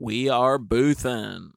We are boothin'.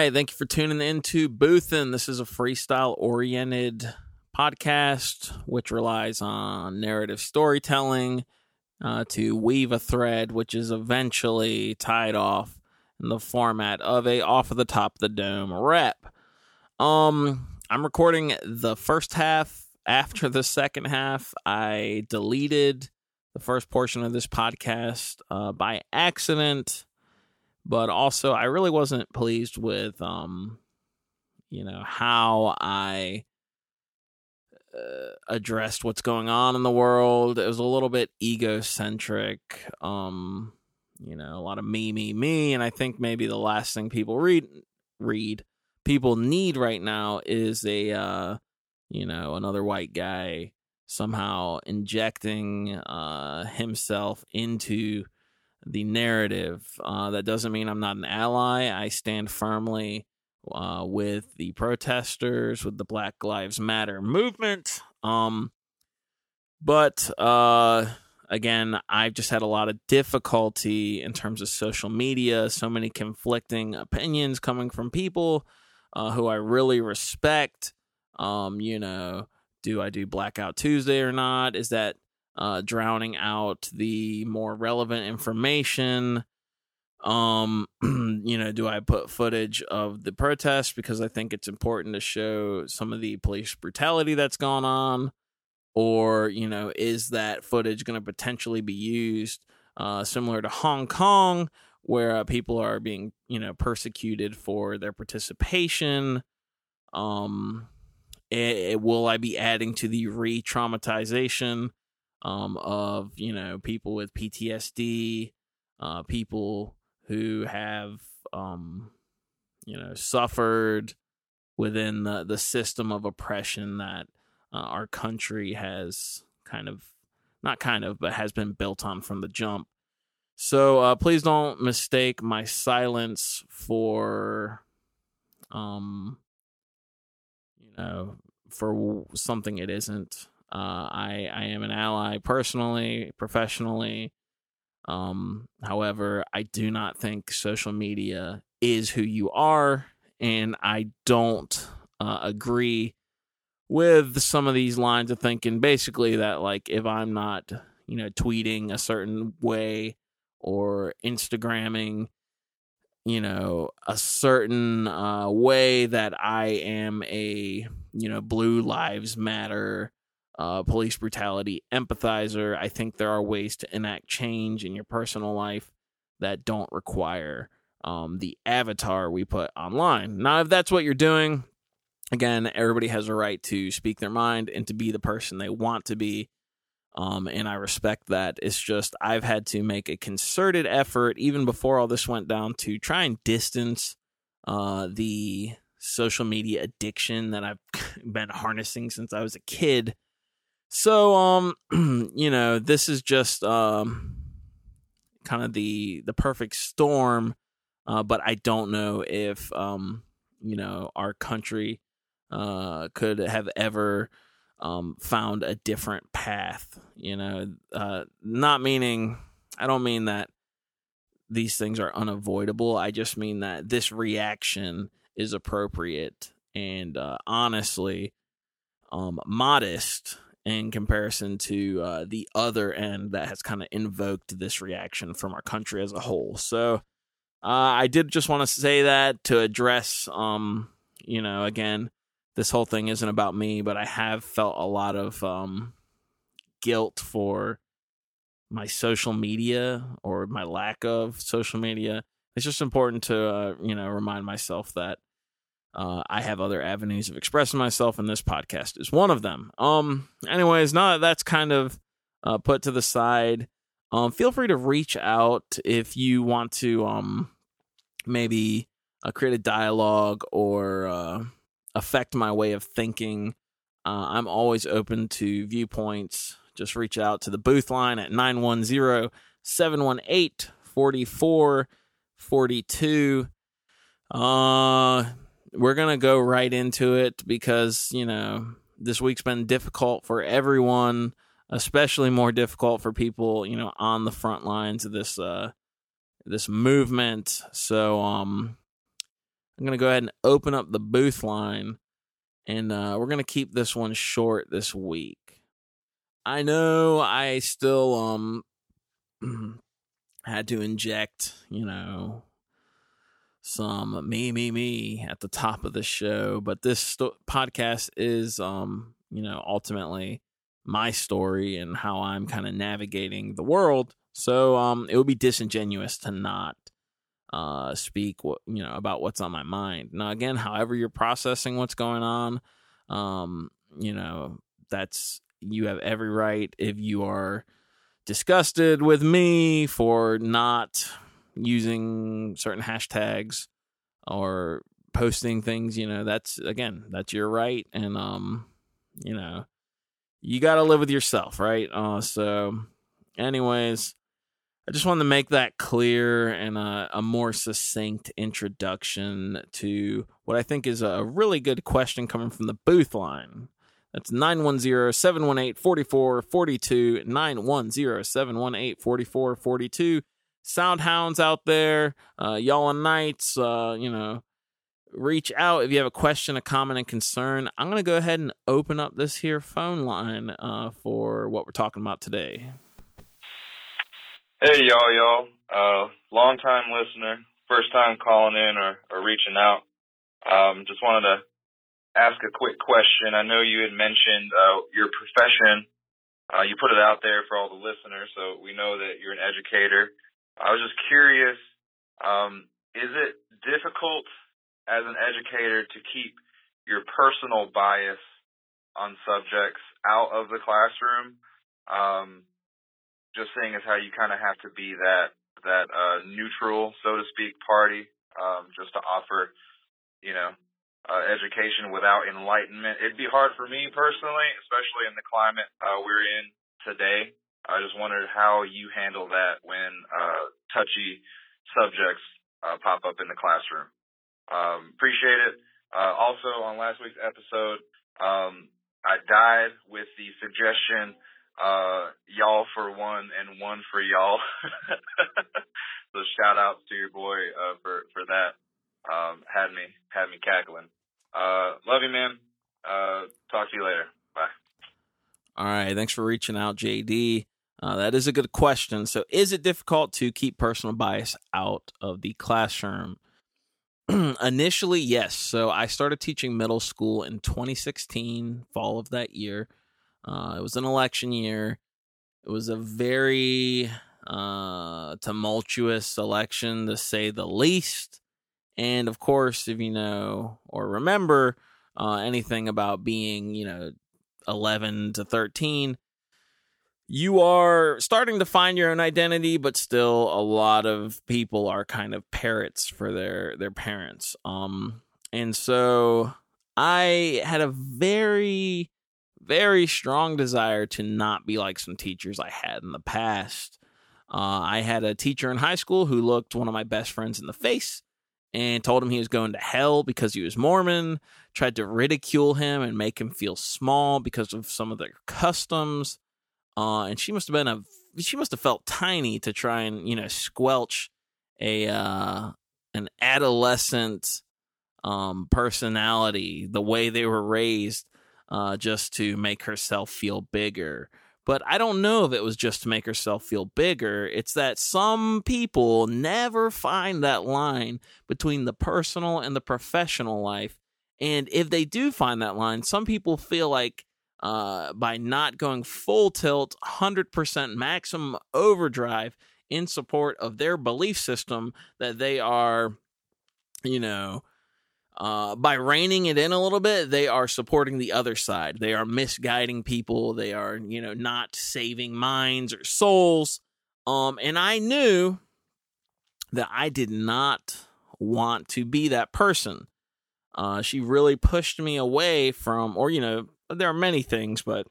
Right, thank you for tuning into Boothin. This is a freestyle oriented podcast which relies on narrative storytelling uh, to weave a thread which is eventually tied off in the format of a off of the top of the dome rep. Um, I'm recording the first half after the second half. I deleted the first portion of this podcast uh, by accident but also I really wasn't pleased with um you know how I uh, addressed what's going on in the world. It was a little bit egocentric. Um you know, a lot of me me me and I think maybe the last thing people read read people need right now is a uh you know, another white guy somehow injecting uh himself into the narrative. Uh, that doesn't mean I'm not an ally. I stand firmly uh, with the protesters, with the Black Lives Matter movement. Um, but uh, again, I've just had a lot of difficulty in terms of social media. So many conflicting opinions coming from people uh, who I really respect. Um, you know, do I do Blackout Tuesday or not? Is that uh, drowning out the more relevant information. Um, you know, do I put footage of the protest because I think it's important to show some of the police brutality that's gone on? Or, you know, is that footage going to potentially be used uh, similar to Hong Kong, where uh, people are being, you know, persecuted for their participation? Um, it, it, will I be adding to the re traumatization um, of you know people with PTSD, uh, people who have um, you know suffered within the the system of oppression that uh, our country has kind of not kind of but has been built on from the jump. So uh, please don't mistake my silence for um you know for something it isn't. Uh, I I am an ally personally, professionally. Um, however, I do not think social media is who you are, and I don't uh, agree with some of these lines of thinking. Basically, that like if I'm not, you know, tweeting a certain way or Instagramming, you know, a certain uh, way that I am a, you know, Blue Lives Matter uh, police brutality empathizer. I think there are ways to enact change in your personal life that don't require um, the avatar we put online. Now, if that's what you're doing, again, everybody has a right to speak their mind and to be the person they want to be. Um, and I respect that. It's just I've had to make a concerted effort, even before all this went down, to try and distance uh, the social media addiction that I've been harnessing since I was a kid so um you know, this is just um kind of the the perfect storm uh but I don't know if um you know, our country uh could have ever um found a different path, you know, uh not meaning I don't mean that these things are unavoidable. I just mean that this reaction is appropriate and uh, honestly um, modest in comparison to uh, the other end that has kind of invoked this reaction from our country as a whole. So uh, I did just want to say that to address, um, you know, again, this whole thing isn't about me, but I have felt a lot of um, guilt for my social media or my lack of social media. It's just important to, uh, you know, remind myself that uh, I have other avenues of expressing myself, and this podcast is one of them. Um, anyways, now that that's kind of uh, put to the side, um, feel free to reach out if you want to um, maybe uh, create a dialogue or uh, affect my way of thinking. Uh, I'm always open to viewpoints. Just reach out to the booth line at 910 718 4442. Uh, we're going to go right into it because, you know, this week's been difficult for everyone, especially more difficult for people, you know, on the front lines of this uh this movement. So um I'm going to go ahead and open up the booth line and uh we're going to keep this one short this week. I know I still um had to inject, you know, some me me me at the top of the show but this sto- podcast is um you know ultimately my story and how i'm kind of navigating the world. So um it would be disingenuous to not uh speak what you know about what's on my mind. Now again however you're processing what's going on um you know that's you have every right if you are disgusted with me for not using certain hashtags or posting things, you know, that's again, that's your right and um, you know, you got to live with yourself, right? Uh so anyways, I just wanted to make that clear and a, more succinct introduction to what I think is a really good question coming from the booth line. That's 910 718 4442. 910 718 4442 sound hounds out there, uh, y'all on nights, uh, you know, reach out if you have a question, a comment, and concern. I'm going to go ahead and open up this here phone line uh, for what we're talking about today. Hey, y'all, y'all. Uh, long time listener, first time calling in or, or reaching out. Um, just wanted to ask a quick question. I know you had mentioned uh, your profession. Uh, you put it out there for all the listeners, so we know that you're an educator. I was just curious, um, is it difficult as an educator to keep your personal bias on subjects out of the classroom? Um, just seeing as how you kind of have to be that that uh, neutral, so to speak, party, um, just to offer, you know, uh, education without enlightenment. It'd be hard for me personally, especially in the climate uh, we're in today. I just wondered how you handle that when uh, touchy subjects uh, pop up in the classroom. Um, appreciate it. Uh, also, on last week's episode, um, I died with the suggestion, uh, y'all for one and one for y'all. so shout outs to your boy, uh, for, for that. Um, had me, had me cackling. Uh, love you, man. Talk to you later. Bye. All right. Thanks for reaching out, JD. Uh, that is a good question. So, is it difficult to keep personal bias out of the classroom? Initially, yes. So, I started teaching middle school in 2016, fall of that year. Uh, it was an election year. It was a very uh, tumultuous election, to say the least. And of course, if you know or remember uh, anything about being, you know, 11 to 13, you are starting to find your own identity, but still a lot of people are kind of parrots for their their parents. Um, and so I had a very very strong desire to not be like some teachers I had in the past. Uh, I had a teacher in high school who looked one of my best friends in the face and told him he was going to hell because he was Mormon, tried to ridicule him and make him feel small because of some of their customs. Uh, and she must have been a she must have felt tiny to try and you know squelch a uh, an adolescent um, personality the way they were raised uh, just to make herself feel bigger. But I don't know if it was just to make herself feel bigger. It's that some people never find that line between the personal and the professional life. And if they do find that line, some people feel like uh, by not going full tilt, 100% maximum overdrive in support of their belief system that they are, you know, uh, by reining it in a little bit, they are supporting the other side. They are misguiding people. They are, you know, not saving minds or souls. Um, and I knew that I did not want to be that person. Uh, she really pushed me away from, or, you know, there are many things, but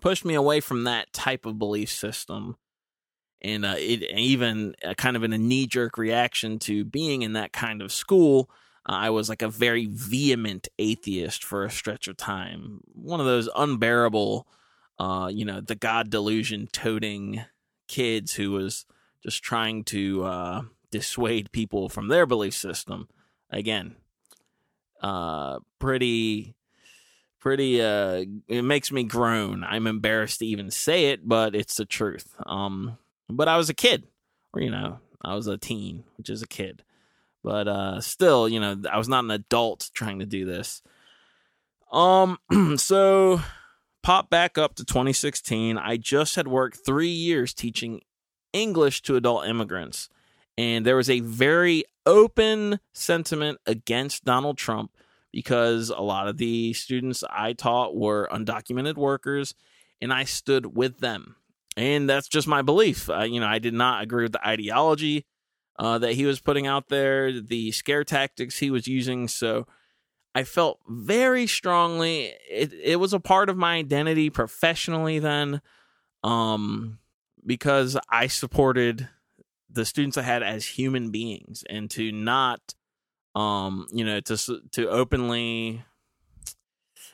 pushed me away from that type of belief system. And uh, it even uh, kind of in a knee jerk reaction to being in that kind of school, uh, I was like a very vehement atheist for a stretch of time. One of those unbearable, uh, you know, the God delusion toting kids who was just trying to uh, dissuade people from their belief system. Again, uh, pretty, pretty. Uh, it makes me groan. I'm embarrassed to even say it, but it's the truth. Um, but I was a kid, or you know, I was a teen, which is a kid. But uh, still, you know, I was not an adult trying to do this. Um, so pop back up to 2016. I just had worked three years teaching English to adult immigrants. And there was a very open sentiment against Donald Trump because a lot of the students I taught were undocumented workers, and I stood with them. And that's just my belief. Uh, you know, I did not agree with the ideology uh, that he was putting out there, the scare tactics he was using. So I felt very strongly it, it was a part of my identity professionally then um, because I supported the students I had as human beings and to not um you know to to openly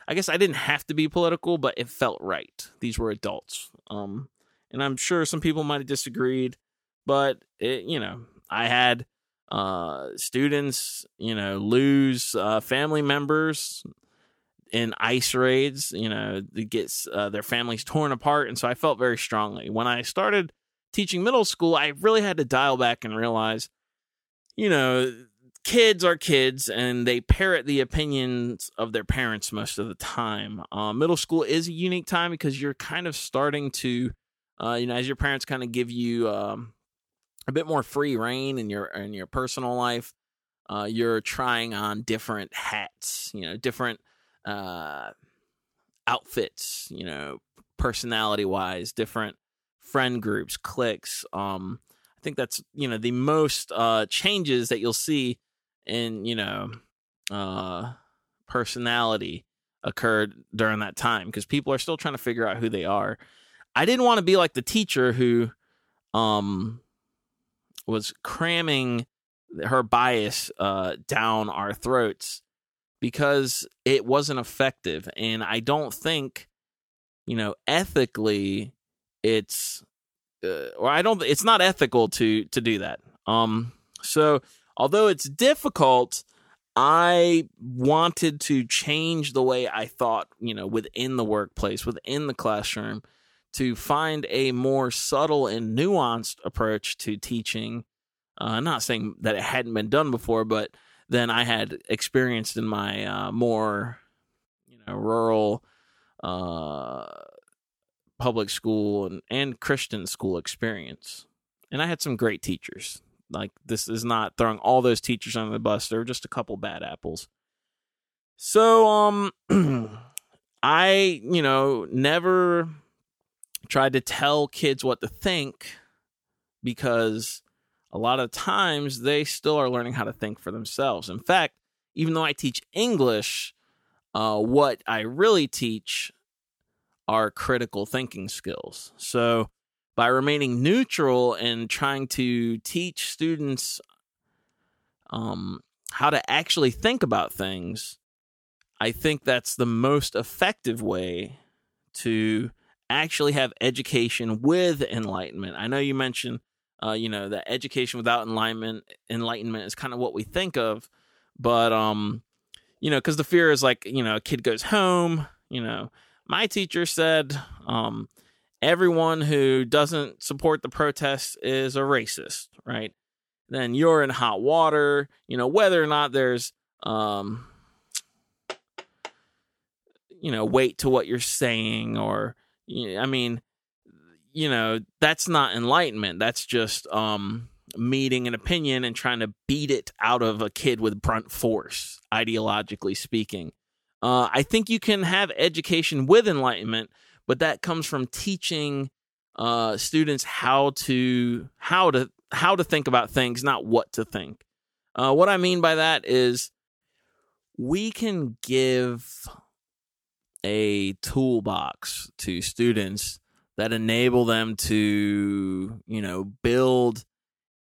I guess I didn't have to be political but it felt right these were adults um and I'm sure some people might have disagreed but it you know I had uh, students, you know, lose uh, family members in ice raids, you know, it gets uh, their families torn apart. And so I felt very strongly. When I started teaching middle school, I really had to dial back and realize, you know, kids are kids and they parrot the opinions of their parents most of the time. Uh, middle school is a unique time because you're kind of starting to, uh, you know, as your parents kind of give you, um, a bit more free reign in your in your personal life. Uh, you're trying on different hats, you know, different uh, outfits, you know, personality wise, different friend groups, cliques. Um, I think that's you know the most uh, changes that you'll see in you know uh, personality occurred during that time because people are still trying to figure out who they are. I didn't want to be like the teacher who um was cramming her bias uh, down our throats because it wasn't effective. And I don't think, you know, ethically, it's uh, or I don't. It's not ethical to to do that. Um. So although it's difficult. I wanted to change the way I thought, you know, within the workplace, within the classroom, to find a more subtle and nuanced approach to teaching uh, not saying that it hadn't been done before, but than I had experienced in my uh, more, you know, rural uh, public school and, and Christian school experience. And I had some great teachers. Like this is not throwing all those teachers under the bus. There are just a couple bad apples. So um I, you know, never tried to tell kids what to think because a lot of times they still are learning how to think for themselves. In fact, even though I teach English, uh, what I really teach are critical thinking skills. So, by remaining neutral and trying to teach students um, how to actually think about things, I think that's the most effective way to actually have education with enlightenment. I know you mentioned uh, you know, that education without enlightenment enlightenment is kind of what we think of, but um, you know, because the fear is like, you know, a kid goes home. You know, my teacher said, um, everyone who doesn't support the protests is a racist, right? Then you're in hot water. You know, whether or not there's um, you know, weight to what you're saying, or I mean, you know, that's not enlightenment. That's just um, meeting an opinion and trying to beat it out of a kid with brunt force, ideologically speaking. Uh, I think you can have education with enlightenment, but that comes from teaching uh, students how to how to how to think about things, not what to think. Uh, what I mean by that is we can give a toolbox to students that enable them to, you know, build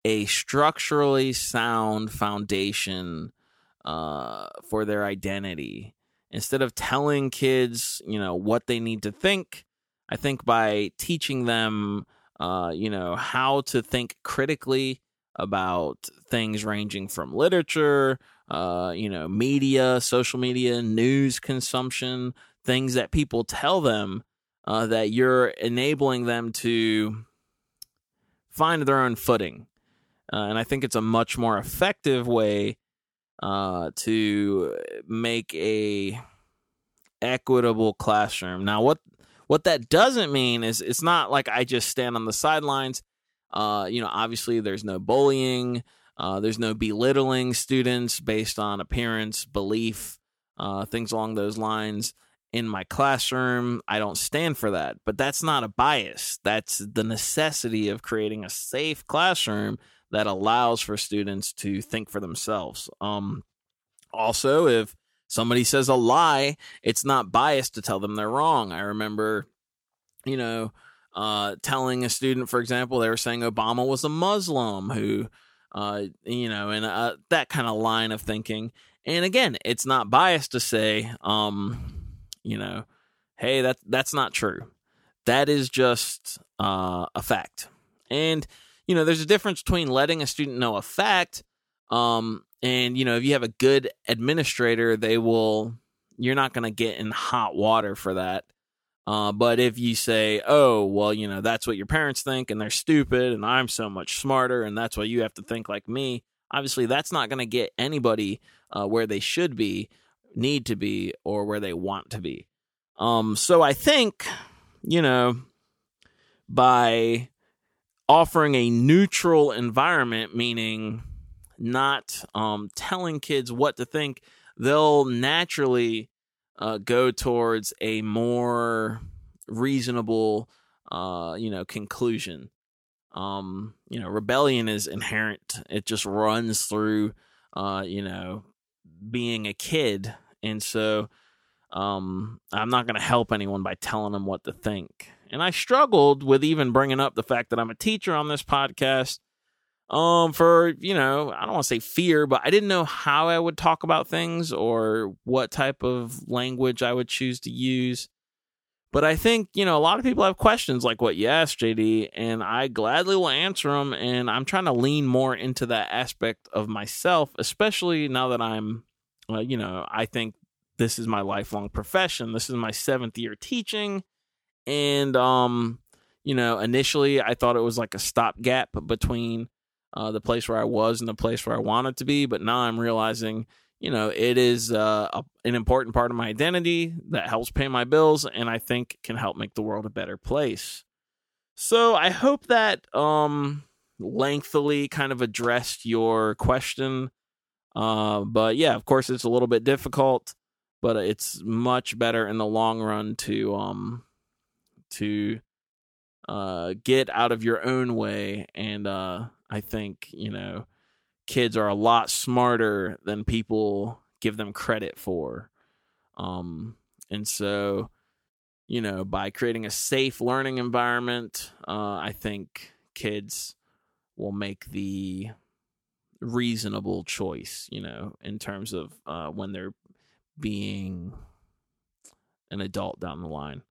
a structurally sound foundation uh, for their identity. Instead of telling kids, you know, what they need to think, I think by teaching them, uh, you know, how to think critically about things ranging from literature, uh, you know, media, social media, news consumption, things that people tell them uh, that you're enabling them to find their own footing. Uh, and I think it's a much more effective way uh, to make a equitable classroom. Now, what what that doesn't mean is it's not like I just stand on the sidelines. Uh, you know, obviously there's no bullying, uh, there's no belittling students based on appearance, belief, uh, things along those lines. In my classroom, I don't stand for that, but that's not a bias. That's the necessity of creating a safe classroom that allows for students to think for themselves. Um, also, if somebody says a lie, it's not biased to tell them they're wrong. I remember, you know, uh, telling a student, for example, they were saying Obama was a Muslim who, uh, you know, and uh, that kind of line of thinking. And again, it's not biased to say, um, you know, hey, that that's not true. That is just uh, a fact. And you know, there's a difference between letting a student know a fact, um, and you know, if you have a good administrator, they will. You're not going to get in hot water for that. Uh, but if you say, "Oh, well, you know, that's what your parents think, and they're stupid, and I'm so much smarter, and that's why you have to think like me," obviously, that's not going to get anybody uh, where they should be, need to be, or where they want to be. Um, so I think, you know, by offering a neutral environment, meaning not um, telling kids what to think, they'll naturally uh, go towards a more reasonable, uh, you know, conclusion. Um, you know, rebellion is inherent; it just runs through, uh, you know, being a kid, and so um, I'm not going to help anyone by telling them what to think. And I struggled with even bringing up the fact that I'm a teacher on this podcast. Um, for you know, I don't want to say fear, but I didn't know how I would talk about things or what type of language I would choose to use. But I think, you know, a lot of people have questions like what you asked, JD, and I gladly will answer them. And I'm trying to lean more into that aspect of myself, especially now that I'm, uh, you know, I think this is my lifelong profession. This is my seventh year teaching. And, um, you know, initially I thought it was like a stopgap between uh, the place where I was and the place where I wanted to be. But now I'm realizing, you know, it is uh, a, an important part of my identity that helps pay my bills and I think can help make the world a better place. So I hope that um, lengthily kind of addressed your question. Uh, but yeah, of course, it's a little bit difficult, but it's much better in the long run to um, to uh, get out of your own way. And uh, I think, you know, kids are a lot smarter than people give them credit for. Um, and so, you know, by creating a safe learning environment, uh, I think kids will make the reasonable choice, you know, in terms of uh, when they're being an adult down the line.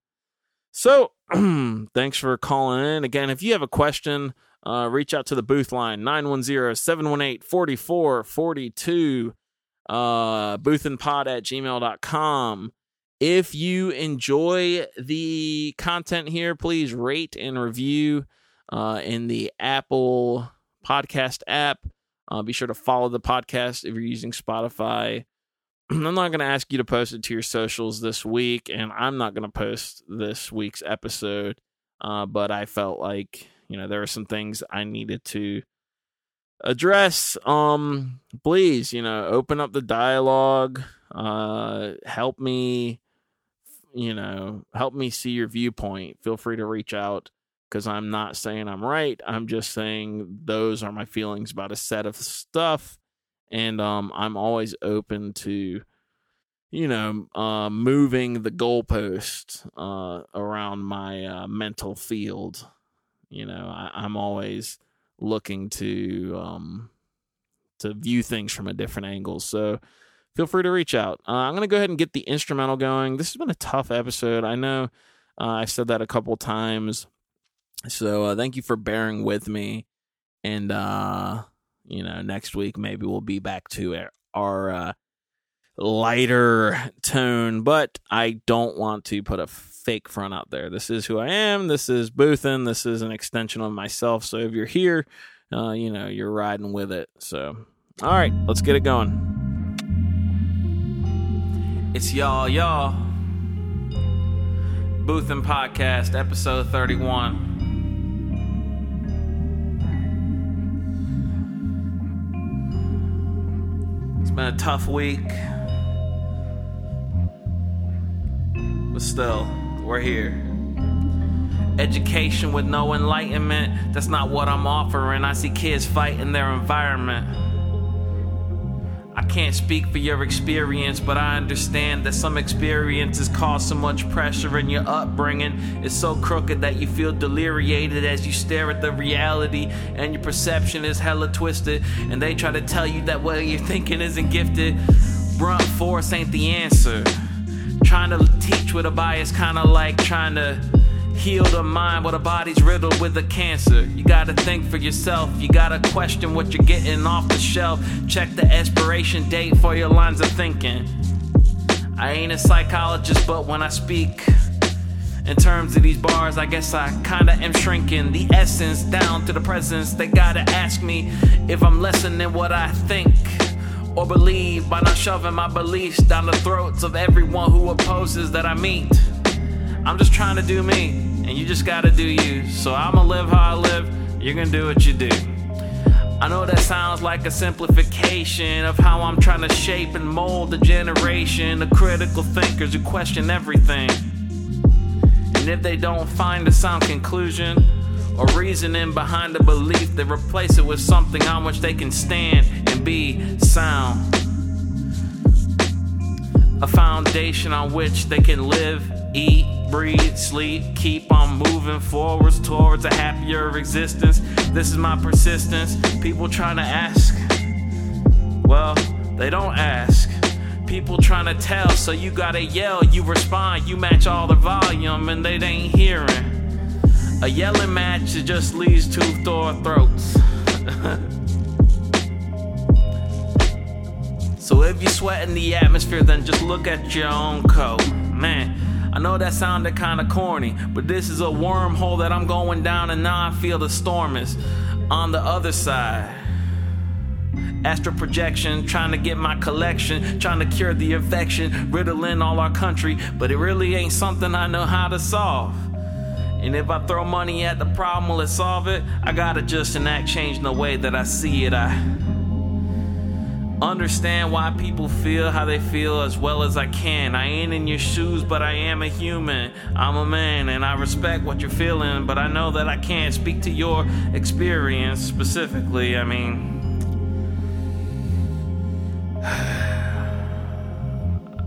So, thanks for calling in. Again, if you have a question, uh, reach out to the booth line 910 718 4442, uh, boothandpod at gmail.com. If you enjoy the content here, please rate and review uh, in the Apple Podcast app. Uh, be sure to follow the podcast if you're using Spotify. I'm not going to ask you to post it to your socials this week, and I'm not going to post this week's episode. Uh, but I felt like you know there are some things I needed to address. Um, please, you know, open up the dialogue. Uh, help me, you know, help me see your viewpoint. Feel free to reach out. because I'm not saying I'm right. I'm just saying those are my feelings about a set of stuff. And um, I'm always open to, you know, uh, moving the goalpost uh, around my uh, mental field. You know, I, I'm always looking to um, to view things from a different angle. So feel free to reach out. Uh, I'm to go ahead and get the instrumental going. This has been a tough episode. I know uh, I've said that a couple times. So uh, thank you for bearing with me. And, uh, you know, next week maybe we'll be back to our, our uh, lighter tone, but I don't want to put a fake front out there. This is who I am. This is Boothin. This is an extension of myself. So if you're here, uh, you know, you're riding with it. So, all right, let's get it going. It's y'all, y'all. Boothin Podcast, episode 31. Been a tough week. But still, we're here. Education with no enlightenment, that's not what I'm offering. I see kids fighting their environment. I can't speak for your experience, but I understand that some experiences cause so much pressure in your upbringing. It's so crooked that you feel deliriated as you stare at the reality, and your perception is hella twisted. And they try to tell you that what you're thinking isn't gifted. Brunt force ain't the answer. Trying to teach with a bias, kinda like trying to heal the mind while the body's riddled with a cancer. You gotta think for yourself. You gotta question what you're getting off the shelf. Check the expiration date for your lines of thinking. I ain't a psychologist, but when I speak in terms of these bars, I guess I kinda am shrinking the essence down to the presence. They gotta ask me if I'm lessening what I think or believe by not shoving my beliefs down the throats of everyone who opposes that I meet. I'm just trying to do me, and you just gotta do you. So I'ma live how I live, you're gonna do what you do. I know that sounds like a simplification of how I'm trying to shape and mold the generation of critical thinkers who question everything. And if they don't find a sound conclusion or reasoning behind a belief, they replace it with something on which they can stand and be sound. A foundation on which they can live, eat, breathe, sleep, keep on moving forwards towards a happier existence. This is my persistence. People trying to ask, well, they don't ask. People trying to tell, so you gotta yell, you respond, you match all the volume, and they ain't hearing. A yelling match it just leads to Thor throats. so if you're sweating the atmosphere, then just look at your own coat. Man, I know that sounded kinda corny, but this is a wormhole that I'm going down, and now I feel the storm is on the other side. Astral projection, trying to get my collection, trying to cure the infection, riddling all our country, but it really ain't something I know how to solve. And if I throw money at the problem, will it solve it? I gotta just enact change in the way that I see it. I understand why people feel how they feel as well as I can. I ain't in your shoes, but I am a human. I'm a man and I respect what you're feeling, but I know that I can't speak to your experience specifically. I mean,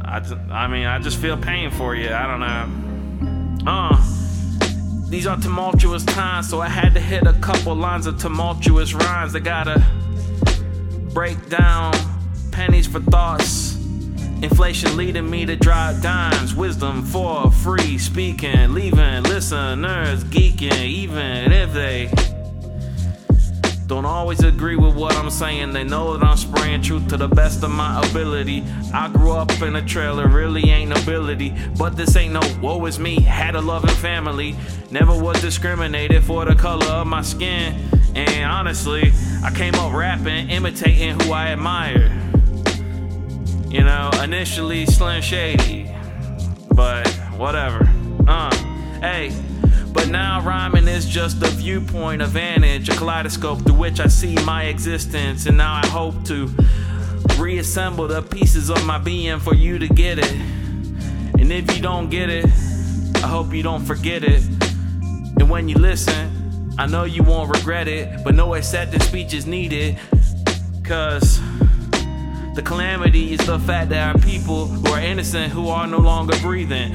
I, just, I mean, I just feel pain for you. I don't know. Uh. These are tumultuous times, so I had to hit a couple lines of tumultuous rhymes. I gotta break down pennies for thoughts. Inflation leading me to drop dimes. Wisdom for free speaking, leaving listeners geeking, even if they don't always agree with what I'm saying. They know that I'm spraying truth to the best of my ability. I grew up in a trailer, really ain't nobility. But this ain't no woe is me. Had a loving family, never was discriminated for the color of my skin. And honestly, I came up rapping, imitating who I admire. You know, initially Slim Shady, but whatever. Uh, hey. But now rhyming is just a viewpoint, a vantage, a kaleidoscope through which I see my existence. And now I hope to reassemble the pieces of my being for you to get it. And if you don't get it, I hope you don't forget it. And when you listen, I know you won't regret it, but no acceptance speech is needed. Cause the calamity is the fact that our people who are innocent who are no longer breathing.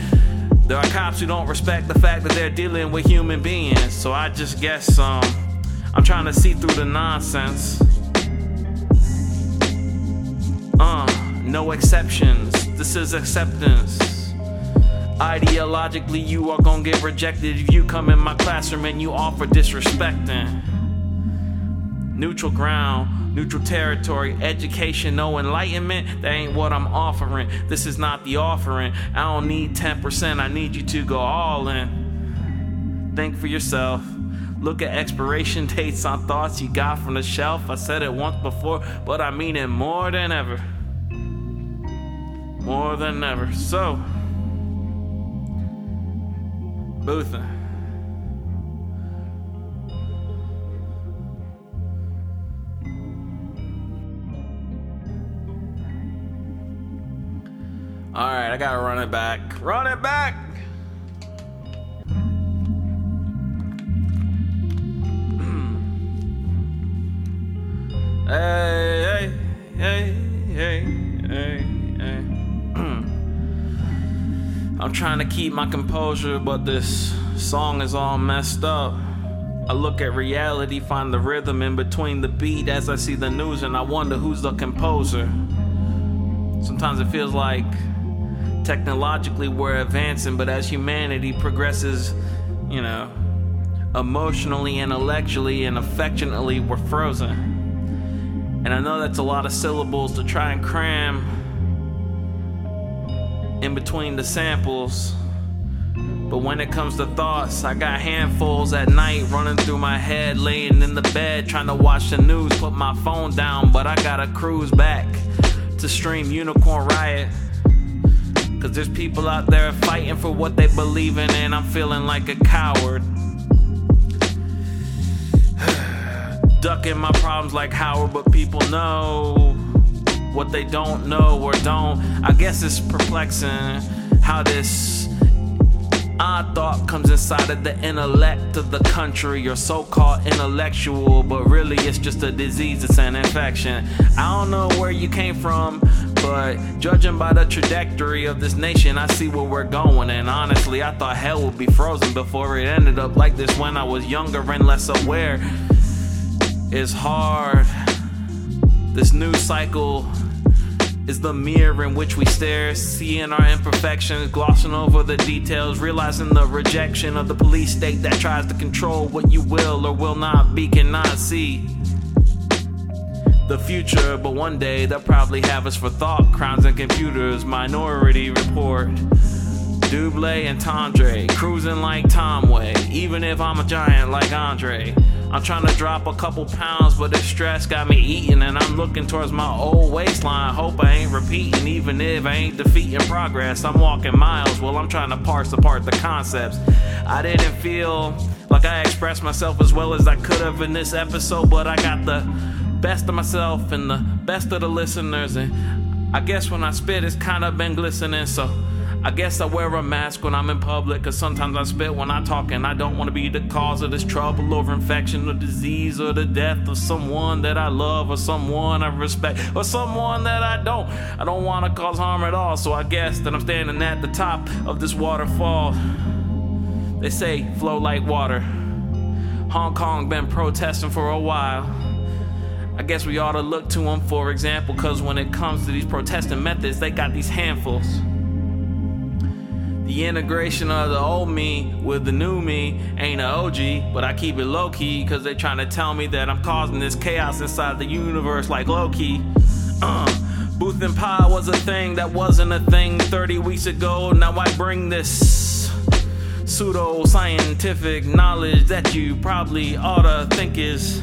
There are cops who don't respect the fact that they're dealing with human beings. So I just guess um, I'm trying to see through the nonsense. Uh, no exceptions. This is acceptance. Ideologically, you are gonna get rejected if you come in my classroom and you offer disrespecting. Neutral ground, neutral territory, education, no enlightenment. That ain't what I'm offering. This is not the offering. I don't need 10%, I need you to go all in. Think for yourself. Look at expiration dates on thoughts you got from the shelf. I said it once before, but I mean it more than ever. More than ever. So, Boothin. Uh, All right, I gotta run it back. Run it back. hey, hey, hey, hey, I'm trying to keep my composure, but this song is all messed up. I look at reality, find the rhythm in between the beat as I see the news, and I wonder who's the composer. Sometimes it feels like technologically we're advancing, but as humanity progresses, you know, emotionally, intellectually, and affectionately, we're frozen. And I know that's a lot of syllables to try and cram in between the samples. But when it comes to thoughts, I got handfuls at night running through my head, laying in the bed, trying to watch the news, put my phone down, but I gotta cruise back to stream Unicorn Riot. Cause there's people out there fighting for what they believe in, and I'm feeling like a coward. Ducking my problems like Howard, but people know what they don't know or don't. I guess it's perplexing how this odd thought comes inside of the intellect of the country or so-called intellectual but really it's just a disease it's an infection. I don't know where you came from but judging by the trajectory of this nation i see where we're going. And honestly i thought hell would be frozen before it ended up like this when i was younger and less aware. It's hard this new cycle is the mirror in which we stare, seeing our imperfections, glossing over the details, realizing the rejection of the police state that tries to control what you will or will not be, cannot see the future, but one day they'll probably have us for thought. Crimes and computers, Minority Report. Double and Tondre, cruising like Tomway, even if I'm a giant like Andre. I'm trying to drop a couple pounds, but this stress got me eating, and I'm looking towards my old waistline. Hope I ain't repeating, even if I ain't defeating progress. I'm walking miles while I'm trying to parse apart the concepts. I didn't feel like I expressed myself as well as I could have in this episode, but I got the best of myself and the best of the listeners, and I guess when I spit, it's kind of been glistening, so. I guess I wear a mask when I'm in public, cause sometimes I spit when I talk, and I don't wanna be the cause of this trouble or infection or disease or the death of someone that I love or someone I respect or someone that I don't. I don't wanna cause harm at all, so I guess that I'm standing at the top of this waterfall. They say flow like water. Hong Kong been protesting for a while. I guess we ought to look to them for example, cause when it comes to these protesting methods, they got these handfuls. The integration of the old me with the new me ain't a OG, but I keep it low key because they trying to tell me that I'm causing this chaos inside the universe like Loki. Uh, Booth and Pie was a thing that wasn't a thing 30 weeks ago. Now I bring this pseudo scientific knowledge that you probably oughta think is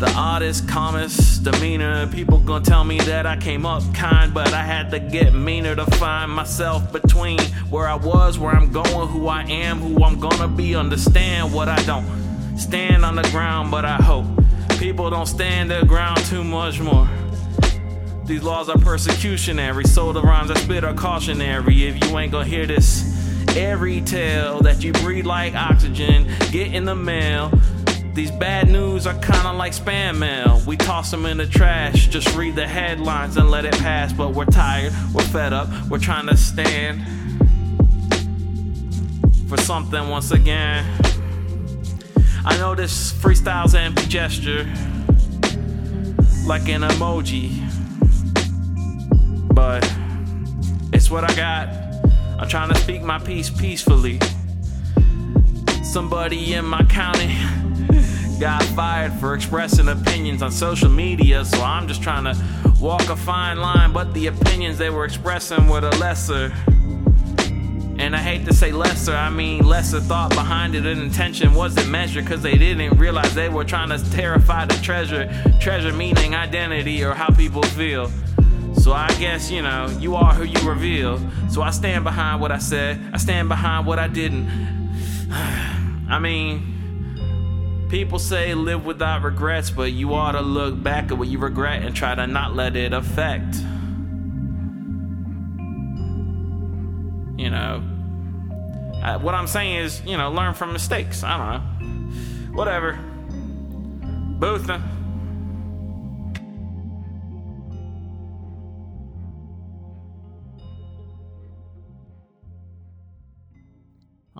the oddest, calmest demeanor. People gonna tell me that I came up kind, but I had to get meaner to find myself between where I was, where I'm going, who I am, who I'm gonna be. Understand what I don't stand on the ground, but I hope people don't stand their ground too much more. These laws are persecutionary, so the rhymes I spit are cautionary. If you ain't gonna hear this, Every tale that you breathe like oxygen, get in the mail. These bad news are kinda like spam mail. We toss them in the trash, just read the headlines and let it pass. But we're tired, we're fed up, we're trying to stand for something once again. I know this freestyle's empty gesture, like an emoji, but it's what I got. I'm trying to speak my piece peacefully. Somebody in my county got fired for expressing opinions on social media, so I'm just trying to walk a fine line. But the opinions they were expressing were the lesser. And I hate to say lesser, I mean lesser thought behind it and intention wasn't measured because they didn't realize they were trying to terrify the treasure. Treasure meaning identity or how people feel. So I guess, you know, you are who you reveal. So I stand behind what I said, I stand behind what I didn't. I mean, people say live without regrets, but you ought to look back at what you regret and try to not let it affect. You know, uh, what I'm saying is, you know, learn from mistakes. I don't know. Whatever. Bootha.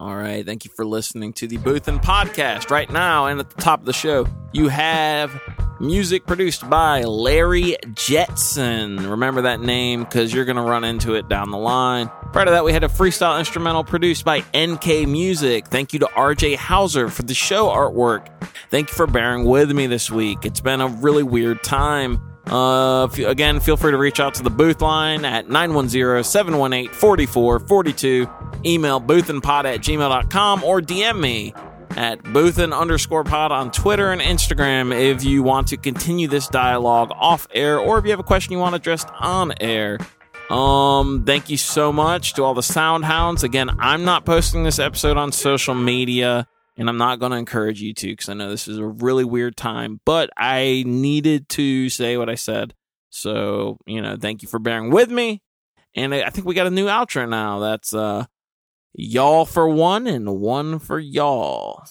All right. Thank you for listening to the Boothin Podcast. Right now, and at the top of the show, you have music produced by Larry Jetson. Remember that name because you're going to run into it down the line. Prior to that, we had a freestyle instrumental produced by NK Music. Thank you to RJ Hauser for the show artwork. Thank you for bearing with me this week. It's been a really weird time. Uh, you- again, feel free to reach out to the booth line at 910-718-4442. Email boothandpod at gmail.com or DM me at boothan underscore pod on Twitter and Instagram if you want to continue this dialogue off air or if you have a question you want addressed on air. Um, thank you so much to all the sound hounds. Again, I'm not posting this episode on social media and I'm not going to encourage you to because I know this is a really weird time, but I needed to say what I said. So, you know, thank you for bearing with me. And I I think we got a new outro now. That's, uh, y'all for one and one for y'all.